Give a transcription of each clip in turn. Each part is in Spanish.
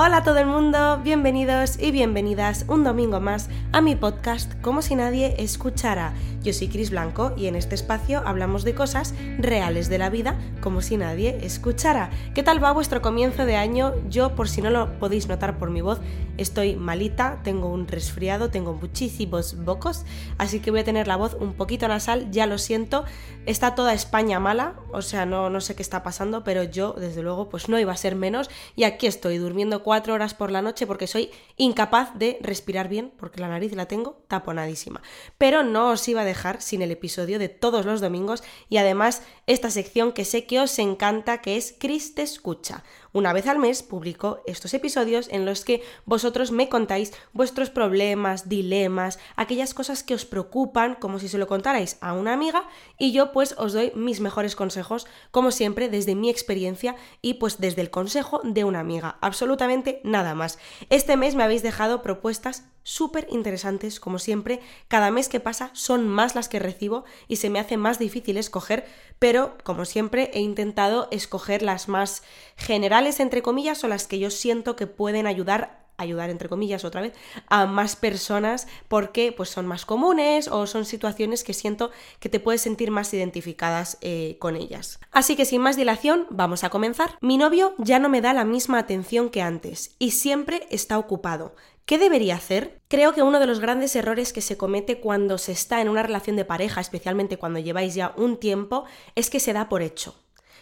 Hola a todo el mundo, bienvenidos y bienvenidas un domingo más a mi podcast Como si nadie escuchara. Yo soy Cris Blanco y en este espacio hablamos de cosas reales de la vida como si nadie escuchara. ¿Qué tal va vuestro comienzo de año? Yo, por si no lo podéis notar por mi voz, estoy malita, tengo un resfriado, tengo muchísimos bocos, así que voy a tener la voz un poquito nasal, ya lo siento. Está toda España mala, o sea, no, no sé qué está pasando, pero yo, desde luego, pues no iba a ser menos y aquí estoy durmiendo cuatro horas por la noche porque soy incapaz de respirar bien, porque la nariz la tengo taponadísima. Pero no os iba a dejar sin el episodio de todos los domingos y además esta sección que sé que os encanta, que es Cris te escucha. Una vez al mes publico estos episodios en los que vosotros me contáis vuestros problemas, dilemas, aquellas cosas que os preocupan, como si se lo contarais a una amiga, y yo pues os doy mis mejores consejos, como siempre, desde mi experiencia y pues desde el consejo de una amiga. Absolutamente nada más. Este mes me habéis dejado propuestas súper interesantes, como siempre. Cada mes que pasa son más las que recibo y se me hace más difícil escoger, pero como siempre he intentado escoger las más generales, entre comillas, o las que yo siento que pueden ayudar ayudar entre comillas otra vez a más personas porque pues son más comunes o son situaciones que siento que te puedes sentir más identificadas eh, con ellas. Así que sin más dilación vamos a comenzar. Mi novio ya no me da la misma atención que antes y siempre está ocupado. ¿Qué debería hacer? Creo que uno de los grandes errores que se comete cuando se está en una relación de pareja, especialmente cuando lleváis ya un tiempo, es que se da por hecho,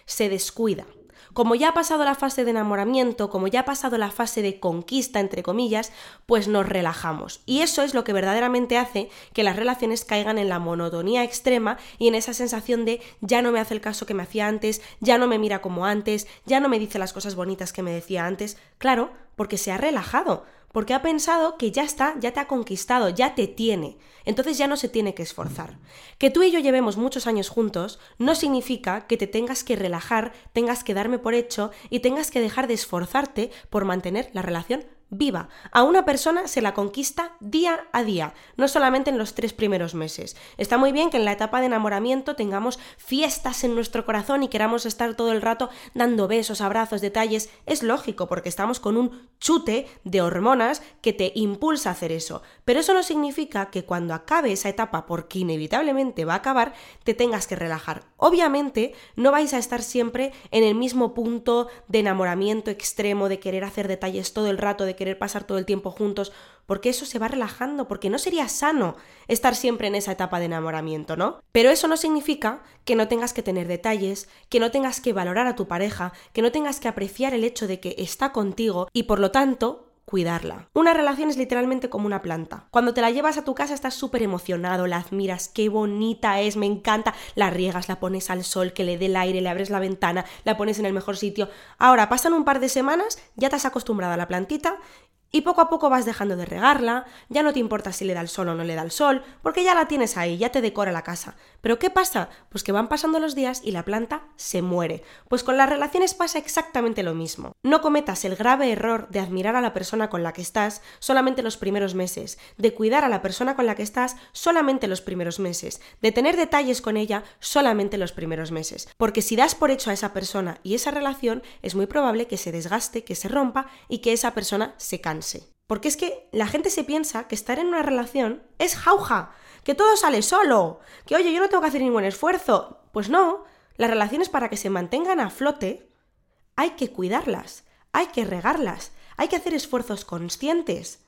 se descuida. Como ya ha pasado la fase de enamoramiento, como ya ha pasado la fase de conquista, entre comillas, pues nos relajamos. Y eso es lo que verdaderamente hace que las relaciones caigan en la monotonía extrema y en esa sensación de ya no me hace el caso que me hacía antes, ya no me mira como antes, ya no me dice las cosas bonitas que me decía antes. Claro, porque se ha relajado, porque ha pensado que ya está, ya te ha conquistado, ya te tiene. Entonces ya no se tiene que esforzar. Que tú y yo llevemos muchos años juntos no significa que te tengas que relajar, tengas que darme por hecho y tengas que dejar de esforzarte por mantener la relación viva. A una persona se la conquista día a día, no solamente en los tres primeros meses. Está muy bien que en la etapa de enamoramiento tengamos fiestas en nuestro corazón y queramos estar todo el rato dando besos, abrazos, detalles. Es lógico porque estamos con un chute de hormonas que te impulsa a hacer eso. Pero eso no significa que cuando acabe esa etapa, porque inevitablemente va a acabar, te tengas que relajar. Obviamente no vais a estar siempre en el mismo punto de enamoramiento extremo, de querer hacer detalles todo el rato, de querer pasar todo el tiempo juntos, porque eso se va relajando, porque no sería sano estar siempre en esa etapa de enamoramiento, ¿no? Pero eso no significa que no tengas que tener detalles, que no tengas que valorar a tu pareja, que no tengas que apreciar el hecho de que está contigo y por lo tanto cuidarla. Una relación es literalmente como una planta. Cuando te la llevas a tu casa estás súper emocionado, la admiras, qué bonita es, me encanta, la riegas, la pones al sol, que le dé el aire, le abres la ventana, la pones en el mejor sitio. Ahora pasan un par de semanas, ya te has acostumbrado a la plantita y poco a poco vas dejando de regarla, ya no te importa si le da el sol o no le da el sol, porque ya la tienes ahí, ya te decora la casa. Pero ¿qué pasa? Pues que van pasando los días y la planta se muere. Pues con las relaciones pasa exactamente lo mismo. No cometas el grave error de admirar a la persona con la que estás solamente los primeros meses, de cuidar a la persona con la que estás solamente los primeros meses, de tener detalles con ella solamente los primeros meses. Porque si das por hecho a esa persona y esa relación, es muy probable que se desgaste, que se rompa y que esa persona se canse. Porque es que la gente se piensa que estar en una relación es jauja, que todo sale solo, que oye, yo no tengo que hacer ningún esfuerzo. Pues no, las relaciones para que se mantengan a flote hay que cuidarlas, hay que regarlas, hay que hacer esfuerzos conscientes,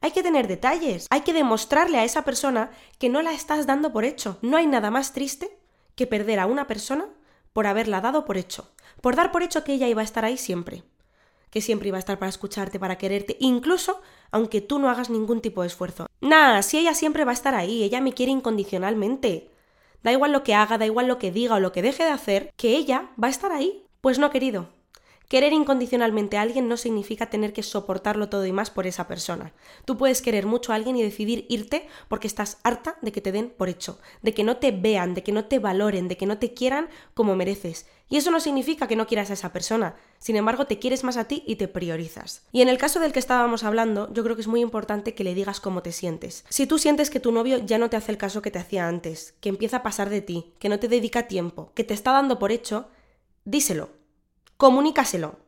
hay que tener detalles, hay que demostrarle a esa persona que no la estás dando por hecho. No hay nada más triste que perder a una persona por haberla dado por hecho, por dar por hecho que ella iba a estar ahí siempre que siempre iba a estar para escucharte, para quererte, incluso aunque tú no hagas ningún tipo de esfuerzo. Nah, si ella siempre va a estar ahí, ella me quiere incondicionalmente. Da igual lo que haga, da igual lo que diga o lo que deje de hacer, que ella va a estar ahí. Pues no, querido, Querer incondicionalmente a alguien no significa tener que soportarlo todo y más por esa persona. Tú puedes querer mucho a alguien y decidir irte porque estás harta de que te den por hecho, de que no te vean, de que no te valoren, de que no te quieran como mereces. Y eso no significa que no quieras a esa persona, sin embargo te quieres más a ti y te priorizas. Y en el caso del que estábamos hablando, yo creo que es muy importante que le digas cómo te sientes. Si tú sientes que tu novio ya no te hace el caso que te hacía antes, que empieza a pasar de ti, que no te dedica tiempo, que te está dando por hecho, díselo Comunícaselo.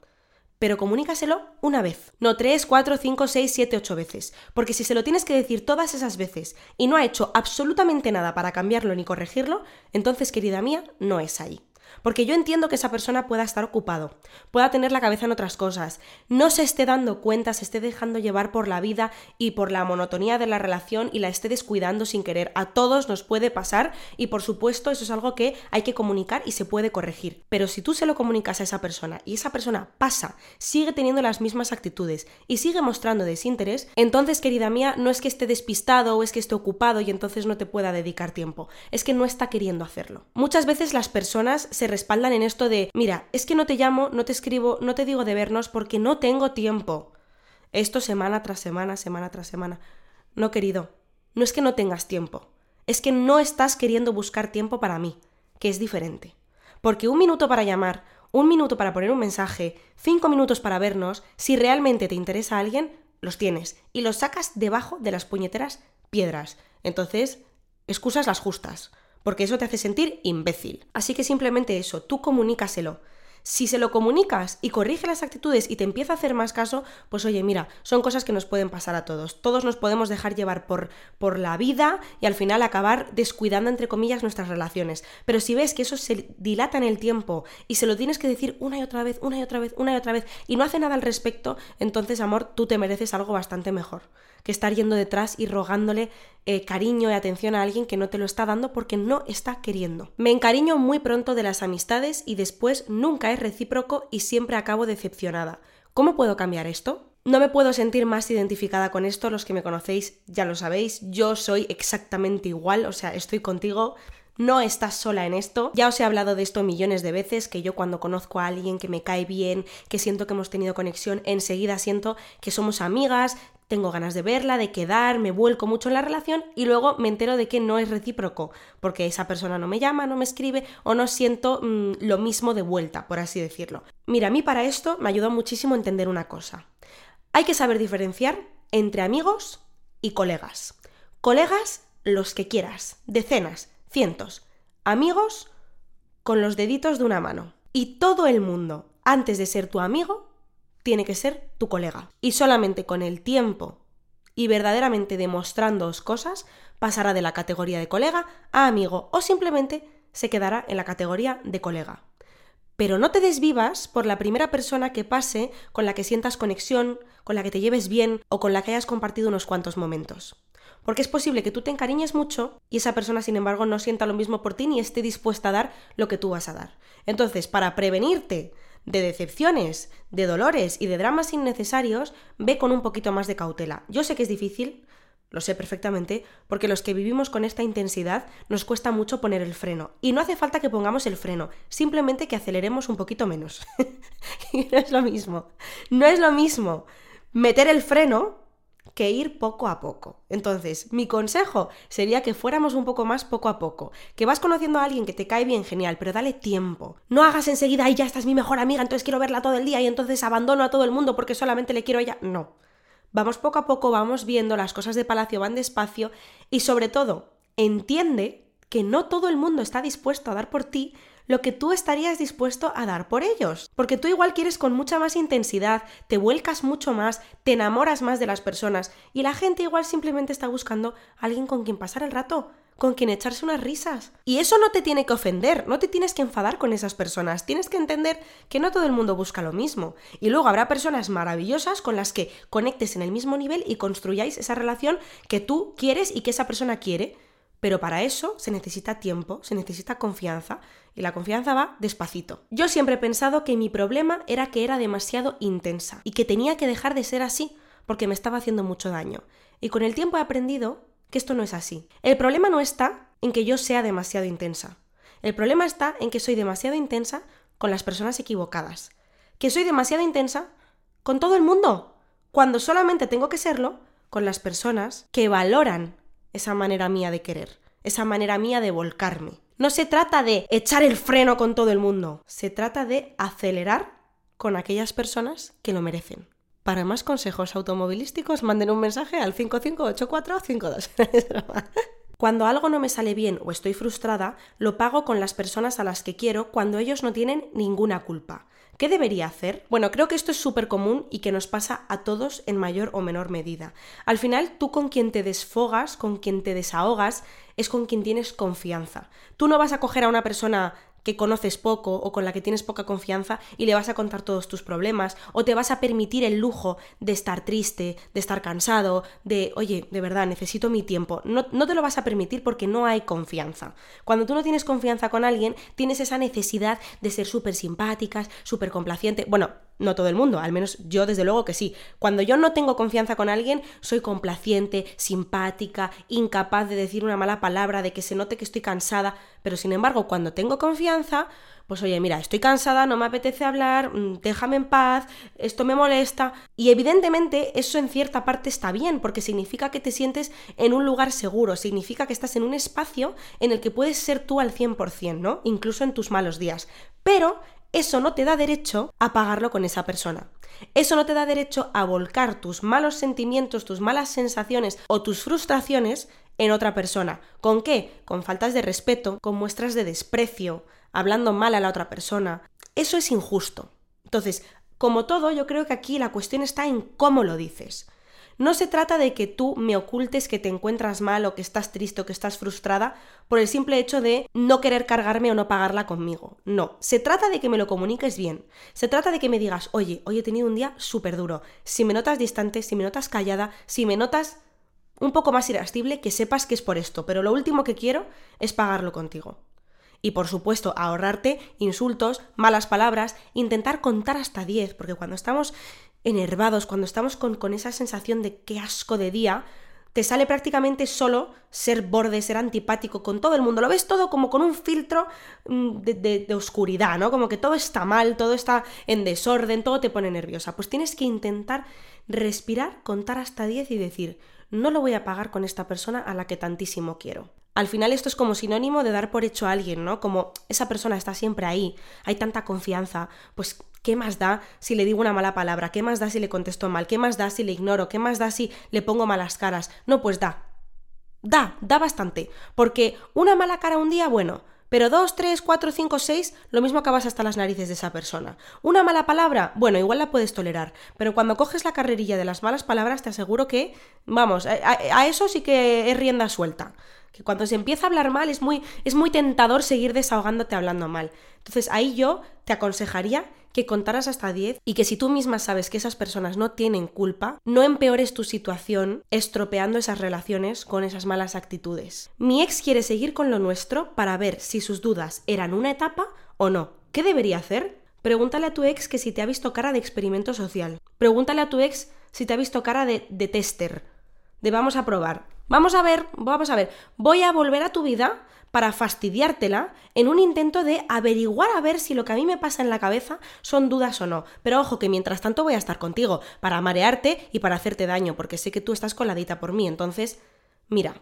pero comunícaselo una vez, no tres, cuatro, cinco, seis, siete, ocho veces, porque si se lo tienes que decir todas esas veces y no ha hecho absolutamente nada para cambiarlo ni corregirlo, entonces, querida mía, no es ahí. Porque yo entiendo que esa persona pueda estar ocupado, pueda tener la cabeza en otras cosas, no se esté dando cuenta, se esté dejando llevar por la vida y por la monotonía de la relación y la esté descuidando sin querer. A todos nos puede pasar y por supuesto eso es algo que hay que comunicar y se puede corregir. Pero si tú se lo comunicas a esa persona y esa persona pasa, sigue teniendo las mismas actitudes y sigue mostrando desinterés, entonces querida mía, no es que esté despistado o es que esté ocupado y entonces no te pueda dedicar tiempo, es que no está queriendo hacerlo. Muchas veces las personas se respaldan en esto de, mira, es que no te llamo, no te escribo, no te digo de vernos porque no tengo tiempo. Esto semana tras semana, semana tras semana. No, querido, no es que no tengas tiempo, es que no estás queriendo buscar tiempo para mí, que es diferente. Porque un minuto para llamar, un minuto para poner un mensaje, cinco minutos para vernos, si realmente te interesa alguien, los tienes y los sacas debajo de las puñeteras piedras. Entonces, excusas las justas porque eso te hace sentir imbécil. Así que simplemente eso, tú comunícaselo. Si se lo comunicas y corrige las actitudes y te empieza a hacer más caso, pues oye, mira, son cosas que nos pueden pasar a todos. Todos nos podemos dejar llevar por, por la vida y al final acabar descuidando, entre comillas, nuestras relaciones. Pero si ves que eso se dilata en el tiempo y se lo tienes que decir una y otra vez, una y otra vez, una y otra vez y no hace nada al respecto, entonces, amor, tú te mereces algo bastante mejor que estar yendo detrás y rogándole eh, cariño y atención a alguien que no te lo está dando porque no está queriendo. Me encariño muy pronto de las amistades y después nunca recíproco y siempre acabo decepcionada. ¿Cómo puedo cambiar esto? No me puedo sentir más identificada con esto, los que me conocéis ya lo sabéis, yo soy exactamente igual, o sea, estoy contigo no estás sola en esto. Ya os he hablado de esto millones de veces, que yo cuando conozco a alguien que me cae bien, que siento que hemos tenido conexión, enseguida siento que somos amigas, tengo ganas de verla, de quedar, me vuelco mucho en la relación y luego me entero de que no es recíproco, porque esa persona no me llama, no me escribe o no siento mm, lo mismo de vuelta, por así decirlo. Mira, a mí para esto me ayudó muchísimo entender una cosa. Hay que saber diferenciar entre amigos y colegas. Colegas, los que quieras, decenas, cientos. Amigos, con los deditos de una mano. Y todo el mundo, antes de ser tu amigo, tiene que ser tu colega. Y solamente con el tiempo y verdaderamente demostrándoos cosas, pasará de la categoría de colega a amigo o simplemente se quedará en la categoría de colega. Pero no te desvivas por la primera persona que pase con la que sientas conexión, con la que te lleves bien o con la que hayas compartido unos cuantos momentos. Porque es posible que tú te encariñes mucho y esa persona, sin embargo, no sienta lo mismo por ti ni esté dispuesta a dar lo que tú vas a dar. Entonces, para prevenirte de decepciones, de dolores y de dramas innecesarios, ve con un poquito más de cautela. Yo sé que es difícil, lo sé perfectamente, porque los que vivimos con esta intensidad nos cuesta mucho poner el freno. Y no hace falta que pongamos el freno, simplemente que aceleremos un poquito menos. no es lo mismo. No es lo mismo meter el freno que ir poco a poco. Entonces, mi consejo sería que fuéramos un poco más poco a poco. Que vas conociendo a alguien que te cae bien, genial, pero dale tiempo. No hagas enseguida, ay, ya estás mi mejor amiga, entonces quiero verla todo el día y entonces abandono a todo el mundo porque solamente le quiero a ella. No. Vamos poco a poco, vamos viendo, las cosas de palacio van despacio y sobre todo, entiende que no todo el mundo está dispuesto a dar por ti lo que tú estarías dispuesto a dar por ellos. Porque tú igual quieres con mucha más intensidad, te vuelcas mucho más, te enamoras más de las personas y la gente igual simplemente está buscando a alguien con quien pasar el rato, con quien echarse unas risas. Y eso no te tiene que ofender, no te tienes que enfadar con esas personas, tienes que entender que no todo el mundo busca lo mismo. Y luego habrá personas maravillosas con las que conectes en el mismo nivel y construyáis esa relación que tú quieres y que esa persona quiere. Pero para eso se necesita tiempo, se necesita confianza y la confianza va despacito. Yo siempre he pensado que mi problema era que era demasiado intensa y que tenía que dejar de ser así porque me estaba haciendo mucho daño. Y con el tiempo he aprendido que esto no es así. El problema no está en que yo sea demasiado intensa. El problema está en que soy demasiado intensa con las personas equivocadas. Que soy demasiado intensa con todo el mundo, cuando solamente tengo que serlo con las personas que valoran esa manera mía de querer, esa manera mía de volcarme. No se trata de echar el freno con todo el mundo, se trata de acelerar con aquellas personas que lo merecen. Para más consejos automovilísticos, manden un mensaje al 558452. Cuando algo no me sale bien o estoy frustrada, lo pago con las personas a las que quiero cuando ellos no tienen ninguna culpa. ¿Qué debería hacer? Bueno, creo que esto es súper común y que nos pasa a todos en mayor o menor medida. Al final, tú con quien te desfogas, con quien te desahogas, es con quien tienes confianza. Tú no vas a coger a una persona que conoces poco o con la que tienes poca confianza y le vas a contar todos tus problemas o te vas a permitir el lujo de estar triste, de estar cansado, de, oye, de verdad, necesito mi tiempo. No, no te lo vas a permitir porque no hay confianza. Cuando tú no tienes confianza con alguien, tienes esa necesidad de ser súper simpáticas, súper complaciente. Bueno, no todo el mundo, al menos yo desde luego que sí. Cuando yo no tengo confianza con alguien, soy complaciente, simpática, incapaz de decir una mala palabra, de que se note que estoy cansada, pero sin embargo, cuando tengo confianza, pues oye, mira, estoy cansada, no me apetece hablar, mm, déjame en paz, esto me molesta. Y evidentemente eso en cierta parte está bien, porque significa que te sientes en un lugar seguro, significa que estás en un espacio en el que puedes ser tú al 100%, ¿no? Incluso en tus malos días. Pero eso no te da derecho a pagarlo con esa persona. Eso no te da derecho a volcar tus malos sentimientos, tus malas sensaciones o tus frustraciones en otra persona. ¿Con qué? Con faltas de respeto, con muestras de desprecio, hablando mal a la otra persona. Eso es injusto. Entonces, como todo, yo creo que aquí la cuestión está en cómo lo dices. No se trata de que tú me ocultes que te encuentras mal o que estás triste o que estás frustrada por el simple hecho de no querer cargarme o no pagarla conmigo. No, se trata de que me lo comuniques bien. Se trata de que me digas, oye, hoy he tenido un día súper duro. Si me notas distante, si me notas callada, si me notas un poco más irascible, que sepas que es por esto, pero lo último que quiero es pagarlo contigo. Y por supuesto, ahorrarte insultos, malas palabras, intentar contar hasta 10, porque cuando estamos enervados, cuando estamos con, con esa sensación de qué asco de día, te sale prácticamente solo ser borde, ser antipático con todo el mundo. Lo ves todo como con un filtro mm, de, de, oscuridad, ¿no? Como que todo está mal, todo está en desorden, todo te pone nerviosa. Pues tienes que intentar respirar, contar hasta 10 y decir, no lo voy a pagar con esta persona a la que tantísimo quiero. Al final esto es como sinónimo de dar por hecho a alguien, ¿no? Como esa persona está siempre ahí, hay tanta confianza, pues ¿qué más da si le digo una mala palabra? ¿Qué más da si le contesto mal? ¿Qué más da si le ignoro? ¿Qué más da si le pongo malas caras? No, pues da. Da, da bastante. Porque una mala cara un día, bueno, pero dos, tres, cuatro, cinco, seis, lo mismo acabas hasta las narices de esa persona. Una mala palabra, bueno, igual la puedes tolerar, pero cuando coges la carrerilla de las malas palabras, te aseguro que, vamos, a, eso sí que es rienda suelta. Que cuando se empieza a hablar mal es muy, es muy tentador seguir desahogándote hablando mal. Entonces ahí yo te aconsejaría que contaras hasta 10 y que si tú misma sabes que esas personas no tienen culpa, no empeores tu situación estropeando esas relaciones con esas malas actitudes. Mi ex quiere seguir con lo nuestro para ver si sus dudas eran una etapa o no. ¿Qué debería hacer? Pregúntale a tu ex que si te ha visto cara de experimento social. Pregúntale a tu ex si te ha visto cara de, de tester. De vamos a probar. Vamos a ver, vamos a ver. Voy a volver a tu vida para fastidiártela en un intento de averiguar a ver si lo que a mí me pasa en la cabeza son dudas o no. Pero ojo que mientras tanto voy a estar contigo para marearte y para hacerte daño, porque sé que tú estás coladita por mí. Entonces, mira,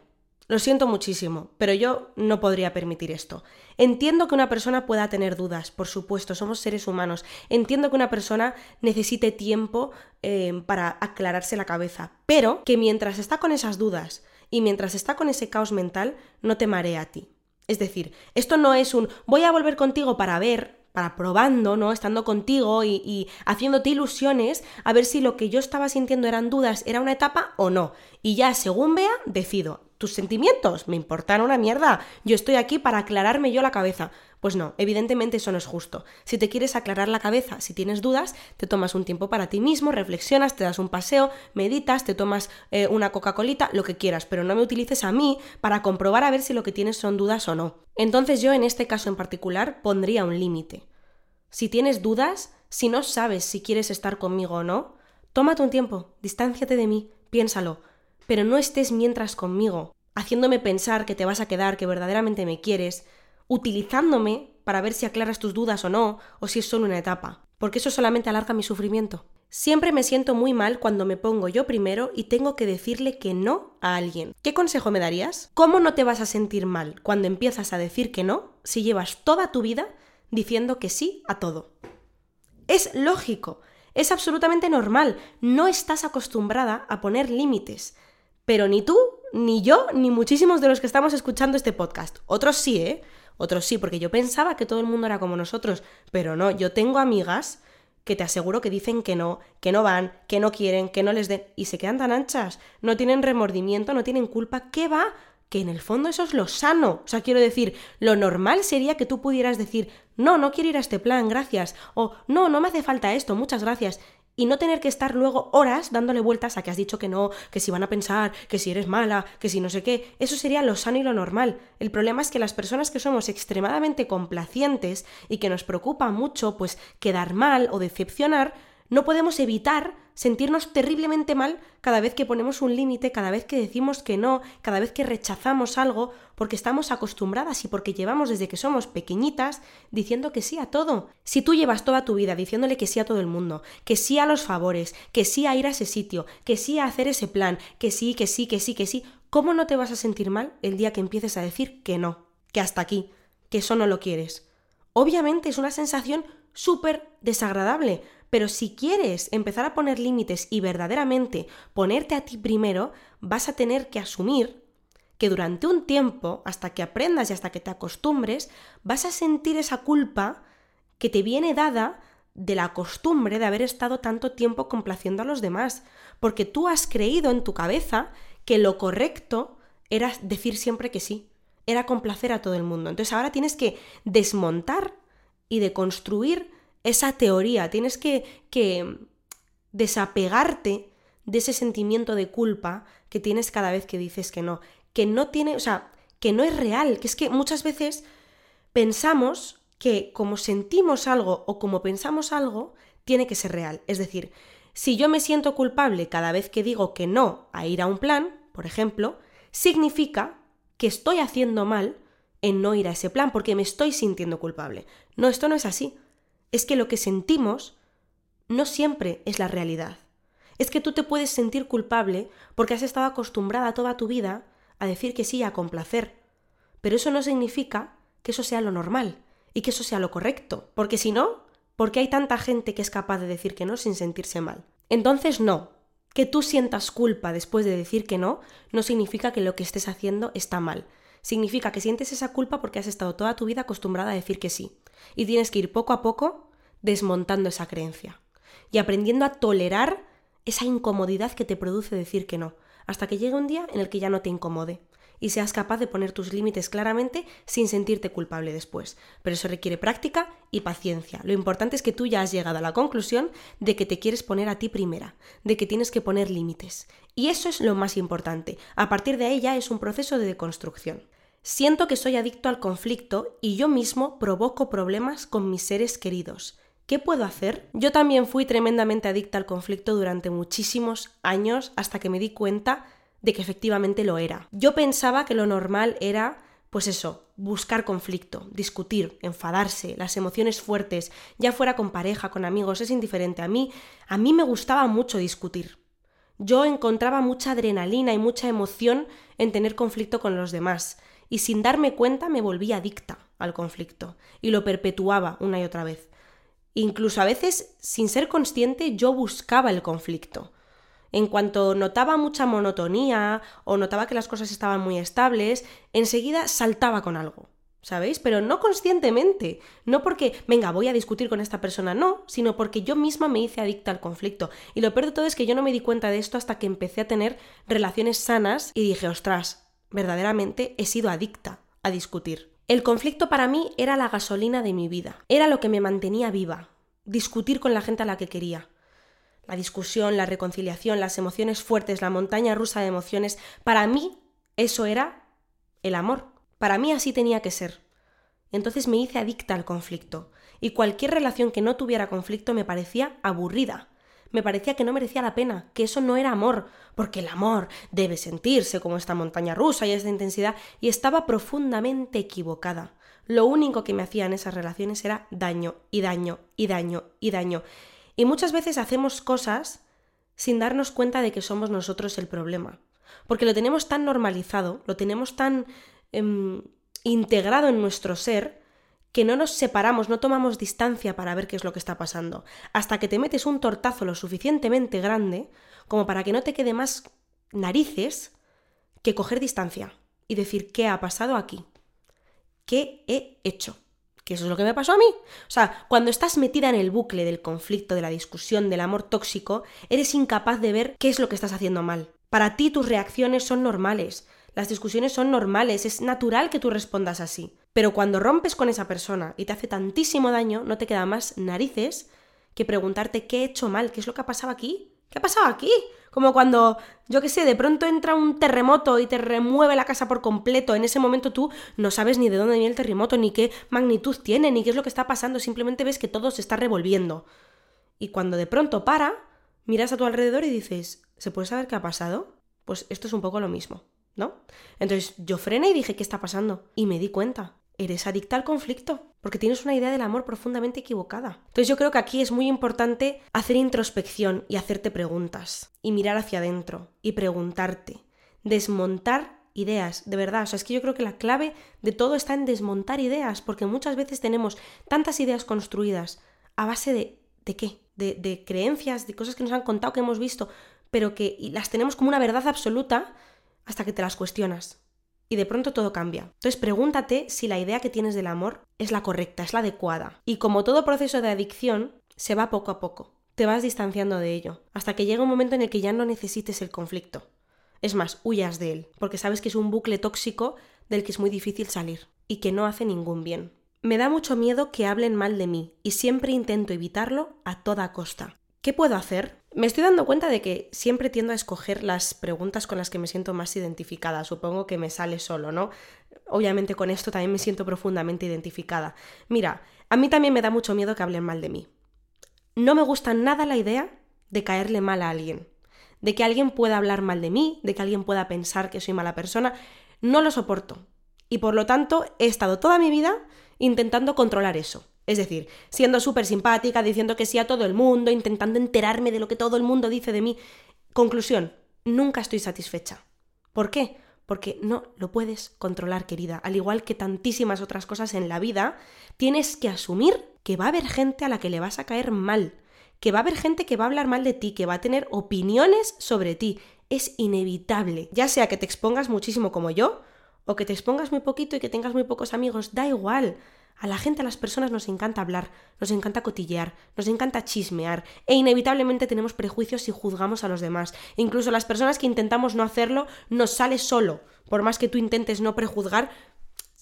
lo siento muchísimo, pero yo no podría permitir esto. Entiendo que una persona pueda tener dudas, por supuesto, somos seres humanos. Entiendo que una persona necesite tiempo eh, para aclararse la cabeza, pero que mientras está con esas dudas y mientras está con ese caos mental, no te marea a ti. Es decir, esto no es un voy a volver contigo para ver, para probando, ¿no? Estando contigo y, y, haciéndote ilusiones a ver si lo que yo estaba sintiendo eran dudas, era una etapa o no. Y ya según vea, decido tus sentimientos me importan una mierda. Yo estoy aquí para aclararme yo la cabeza. Pues no, evidentemente eso no es justo. Si te quieres aclarar la cabeza, si tienes dudas, te tomas un tiempo para ti mismo, reflexionas, te das un paseo, meditas, te tomas eh, una Coca-Colita, lo que quieras, pero no me utilices a mí para comprobar a ver si lo que tienes son dudas o no. Entonces yo en este caso en particular pondría un límite. Si tienes dudas, si no sabes si quieres estar conmigo o no, tómate un tiempo, distánciate de mí, piénsalo, pero no estés mientras conmigo, haciéndome pensar que te vas a quedar, que verdaderamente me quieres, utilizándome para ver si aclaras tus dudas o no, o si es solo una etapa, porque eso solamente alarga mi sufrimiento. Siempre me siento muy mal cuando me pongo yo primero y tengo que decirle que no a alguien. ¿Qué consejo me darías? ¿Cómo no te vas a sentir mal cuando empiezas a decir que no si llevas toda tu vida diciendo que sí a todo? Es lógico, es absolutamente normal, no estás acostumbrada a poner límites. Pero ni tú, ni yo, ni muchísimos de los que estamos escuchando este podcast. Otros sí, ¿eh? Otros sí, porque yo pensaba que todo el mundo era como nosotros. Pero no, yo tengo amigas que te aseguro que dicen que no, que no van, que no quieren, que no les den, y se quedan tan anchas, no tienen remordimiento, no tienen culpa, ¿qué va? Que en el fondo eso es lo sano. O sea, quiero decir, lo normal sería que tú pudieras decir, no, no quiero ir a este plan, gracias, o no, no me hace falta esto, muchas gracias, y no tener que estar luego horas dándole vueltas a que has dicho que no, que si van a pensar, que si eres mala, que si no sé qué. Eso sería lo sano y lo normal. El problema es que las personas que somos extremadamente complacientes y que nos preocupa mucho pues quedar mal o decepcionar, no podemos evitar sentirnos terriblemente mal cada vez que ponemos un límite, cada vez que decimos que no, cada vez que rechazamos algo, porque estamos acostumbradas y porque llevamos desde que somos pequeñitas diciendo que sí a todo. Si tú llevas toda tu vida diciéndole que sí a todo el mundo, que sí a los favores, que sí a ir a ese sitio, que sí a hacer ese plan, que sí, que sí, que sí, que sí, ¿cómo no te vas a sentir mal el día que empieces a decir que no, que hasta aquí, que eso no lo quieres? Obviamente es una sensación súper desagradable, pero si quieres empezar a poner límites y verdaderamente ponerte a ti primero, vas a tener que asumir que durante un tiempo, hasta que aprendas y hasta que te acostumbres, vas a sentir esa culpa que te viene dada de la costumbre de haber estado tanto tiempo complaciendo a los demás, porque tú has creído en tu cabeza que lo correcto era decir siempre que sí, era complacer a todo el mundo. Entonces ahora tienes que desmontar y deconstruir esa teoría, tienes que, que desapegarte de ese sentimiento de culpa que tienes cada vez que dices que no, que no tiene, o sea, que no es real, que es que muchas veces pensamos que como sentimos algo o como pensamos algo, tiene que ser real. Es decir, si yo me siento culpable cada vez que digo que no a ir a un plan, por ejemplo, significa que estoy haciendo mal en no ir a ese plan porque me estoy sintiendo culpable. No, esto no es así es que lo que sentimos no siempre es la realidad. Es que tú te puedes sentir culpable porque has estado acostumbrada toda tu vida a decir que sí, a complacer. Pero eso no significa que eso sea lo normal y que eso sea lo correcto. Porque si no, ¿por qué hay tanta gente que es capaz de decir que no sin sentirse mal? Entonces no. Que tú sientas culpa después de decir que no no significa que lo que estés haciendo está mal. Significa que sientes esa culpa porque has estado toda tu vida acostumbrada a decir que sí. Y tienes que ir poco a poco desmontando esa creencia y aprendiendo a tolerar esa incomodidad que te produce decir que no, hasta que llegue un día en el que ya no te incomode y seas capaz de poner tus límites claramente sin sentirte culpable después. Pero eso requiere práctica y paciencia. Lo importante es que tú ya has llegado a la conclusión de que te quieres poner a ti primera, de que tienes que poner límites. Y eso es lo más importante. A partir de ahí ya es un proceso de deconstrucción. Siento que soy adicto al conflicto y yo mismo provoco problemas con mis seres queridos. ¿Qué puedo hacer? Yo también fui tremendamente adicta al conflicto durante muchísimos años hasta que me di cuenta de que efectivamente lo era. Yo pensaba que lo normal era, pues eso, buscar conflicto, discutir, enfadarse, las emociones fuertes, ya fuera con pareja, con amigos, es indiferente. A mí, a mí me gustaba mucho discutir. Yo encontraba mucha adrenalina y mucha emoción en tener conflicto con los demás y sin darme cuenta me volví adicta al conflicto y lo perpetuaba una y otra vez. Incluso a veces, sin ser consciente, yo buscaba el conflicto. En cuanto notaba mucha monotonía o notaba que las cosas estaban muy estables, enseguida saltaba con algo. ¿Sabéis? Pero no conscientemente. No porque, venga, voy a discutir con esta persona, no, sino porque yo misma me hice adicta al conflicto. Y lo peor de todo es que yo no me di cuenta de esto hasta que empecé a tener relaciones sanas y dije, ostras, verdaderamente he sido adicta a discutir. El conflicto para mí era la gasolina de mi vida, era lo que me mantenía viva, discutir con la gente a la que quería. La discusión, la reconciliación, las emociones fuertes, la montaña rusa de emociones, para mí eso era el amor. Para mí así tenía que ser. Entonces me hice adicta al conflicto, y cualquier relación que no tuviera conflicto me parecía aburrida, me parecía que no merecía la pena, que eso no era amor, porque el amor debe sentirse como esta montaña rusa y esta intensidad, y estaba profundamente equivocada. Lo único que me hacía en esas relaciones era daño y daño y daño y daño. Y muchas veces hacemos cosas sin darnos cuenta de que somos nosotros el problema, porque lo tenemos tan normalizado, lo tenemos tan em, integrado en nuestro ser, que no nos separamos, no tomamos distancia para ver qué es lo que está pasando, hasta que te metes un tortazo lo suficientemente grande como para que no te quede más narices que coger distancia y decir qué ha pasado aquí, qué he hecho, Que eso es lo que me pasó a mí. O sea, cuando estás metida en el bucle del conflicto, de la discusión, del amor tóxico, eres incapaz de ver qué es lo que estás haciendo mal. Para ti tus reacciones son normales, las discusiones son normales, es natural que tú respondas así. Pero cuando rompes con esa persona y te hace tantísimo daño, no te queda más narices que preguntarte qué he hecho mal, qué es lo que ha pasado aquí, qué ha pasado aquí. Como cuando, yo qué sé, de pronto entra un terremoto y te remueve la casa por completo. En ese momento tú no sabes ni de dónde viene el terremoto, ni qué magnitud tiene, ni qué es lo que está pasando. Simplemente ves que todo se está revolviendo. Y cuando de pronto para, miras a tu alrededor y dices, ¿se puede saber qué ha pasado? Pues esto es un poco lo mismo, ¿no? Entonces yo frené y dije, ¿qué está pasando? Y me di cuenta eres adicta al conflicto, porque tienes una idea del amor profundamente equivocada. Entonces yo creo que aquí es muy importante hacer introspección y hacerte preguntas, y mirar hacia adentro, y preguntarte, desmontar ideas, de verdad, o sea, es que yo creo que la clave de todo está en desmontar ideas, porque muchas veces tenemos tantas ideas construidas a base de... ¿De qué? De, de creencias, de cosas que nos han contado, que hemos visto, pero que las tenemos como una verdad absoluta hasta que te las cuestionas y de pronto todo cambia. Entonces pregúntate si la idea que tienes del amor es la correcta, es la adecuada. Y como todo proceso de adicción, se va poco a poco. Te vas distanciando de ello, hasta que llega un momento en el que ya no necesites el conflicto. Es más, huyas de él, porque sabes que es un bucle tóxico del que es muy difícil salir y que no hace ningún bien. Me da mucho miedo que hablen mal de mí y siempre intento evitarlo a toda costa. ¿Qué puedo hacer? Me estoy dando cuenta de que siempre tiendo a escoger las preguntas con las que me siento más identificada. Supongo que me sale solo, ¿no? Obviamente con esto también me siento profundamente identificada. Mira, a mí también me da mucho miedo que hablen mal de mí. No me gusta nada la idea de caerle mal a alguien. De que alguien pueda hablar mal de mí, de que alguien pueda pensar que soy mala persona. No lo soporto. Y por lo tanto he estado toda mi vida intentando controlar eso. Es decir, siendo súper simpática, diciendo que sí a todo el mundo, intentando enterarme de lo que todo el mundo dice de mí. Conclusión, nunca estoy satisfecha. ¿Por qué? Porque no lo puedes controlar, querida. Al igual que tantísimas otras cosas en la vida, tienes que asumir que va a haber gente a la que le vas a caer mal, que va a haber gente que va a hablar mal de ti, que va a tener opiniones sobre ti. Es inevitable. Ya sea que te expongas muchísimo como yo, o que te expongas muy poquito y que tengas muy pocos amigos, da igual. A la gente, a las personas nos encanta hablar, nos encanta cotillear, nos encanta chismear e inevitablemente tenemos prejuicios y juzgamos a los demás. E incluso las personas que intentamos no hacerlo nos sale solo. Por más que tú intentes no prejuzgar,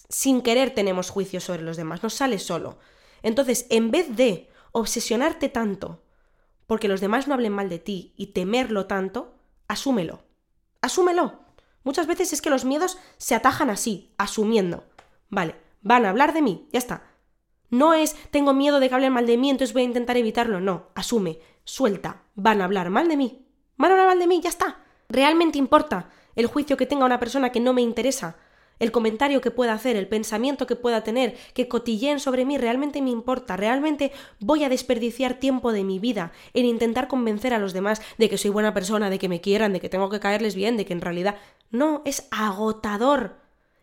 sin querer tenemos juicios sobre los demás, nos sale solo. Entonces, en vez de obsesionarte tanto porque los demás no hablen mal de ti y temerlo tanto, asúmelo. Asúmelo. Muchas veces es que los miedos se atajan así, asumiendo. Vale, Van a hablar de mí, ya está. No es tengo miedo de que hablen mal de mí, entonces voy a intentar evitarlo. No, asume, suelta. Van a hablar mal de mí. Van a hablar mal de mí, ya está. ¿Realmente importa el juicio que tenga una persona que no me interesa? El comentario que pueda hacer, el pensamiento que pueda tener, que cotilleen sobre mí, realmente me importa, realmente voy a desperdiciar tiempo de mi vida en intentar convencer a los demás de que soy buena persona, de que me quieran, de que tengo que caerles bien, de que en realidad... No, es agotador.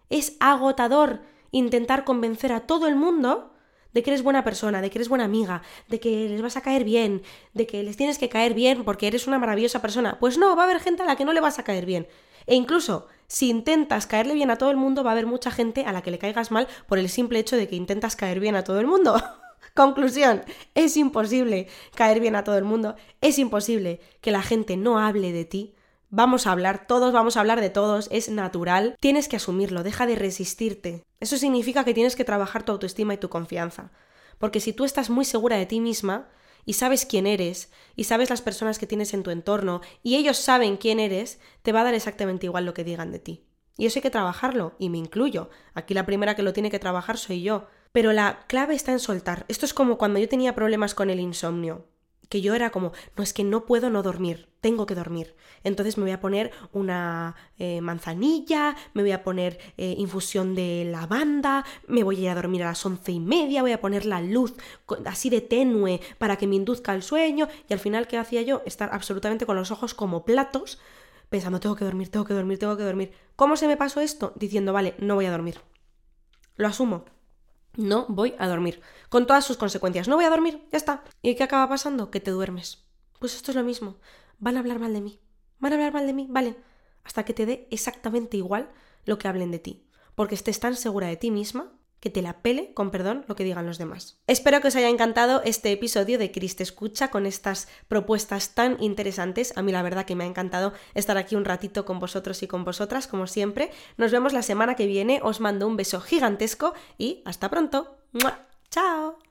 Es agotador intentar convencer a todo el mundo de que eres buena persona, de que eres buena amiga, de que les vas a caer bien, de que les tienes que caer bien porque eres una maravillosa persona. Pues no, va a haber gente a la que no le vas a caer bien. E incluso, si intentas caerle bien a todo el mundo, va a haber mucha gente a la que le caigas mal por el simple hecho de que intentas caer bien a todo el mundo. Conclusión, es imposible caer bien a todo el mundo, es imposible que la gente no hable de ti Vamos a hablar, todos vamos a hablar de todos, es natural. Tienes que asumirlo, deja de resistirte. Eso significa que tienes que trabajar tu autoestima y tu confianza. Porque si tú estás muy segura de ti misma y sabes quién eres y sabes las personas que tienes en tu entorno y ellos saben quién eres, te va a dar exactamente igual lo que digan de ti. Y eso hay que trabajarlo, y me incluyo. Aquí la primera que lo tiene que trabajar soy yo. Pero la clave está en soltar. Esto es como cuando yo tenía problemas con el insomnio que yo era como, no es que no puedo no dormir, tengo que dormir. Entonces me voy a poner una eh, manzanilla, me voy a poner eh, infusión de lavanda, me voy a ir a dormir a las once y media, voy a poner la luz así de tenue para que me induzca el sueño y al final, ¿qué hacía yo? Estar absolutamente con los ojos como platos pensando, tengo que dormir, tengo que dormir, tengo que dormir. ¿Cómo se me pasó esto? Diciendo, vale, no voy a dormir. Lo asumo, no voy a dormir. Con todas sus consecuencias. No voy a dormir, ya está. ¿Y qué acaba pasando? Que te duermes. Pues esto es lo mismo. Van a hablar mal de mí. Van a hablar mal de mí, vale. Hasta que te dé exactamente igual lo que hablen de ti. Porque estés tan segura de ti misma que te la pele, con perdón, lo que digan los demás. Espero que os haya encantado este episodio de Cris te escucha con estas propuestas tan interesantes. A mí la verdad que me ha encantado estar aquí un ratito con vosotros y con vosotras, como siempre. Nos vemos la semana que viene, os mando un beso gigantesco y hasta pronto. ¡Chao!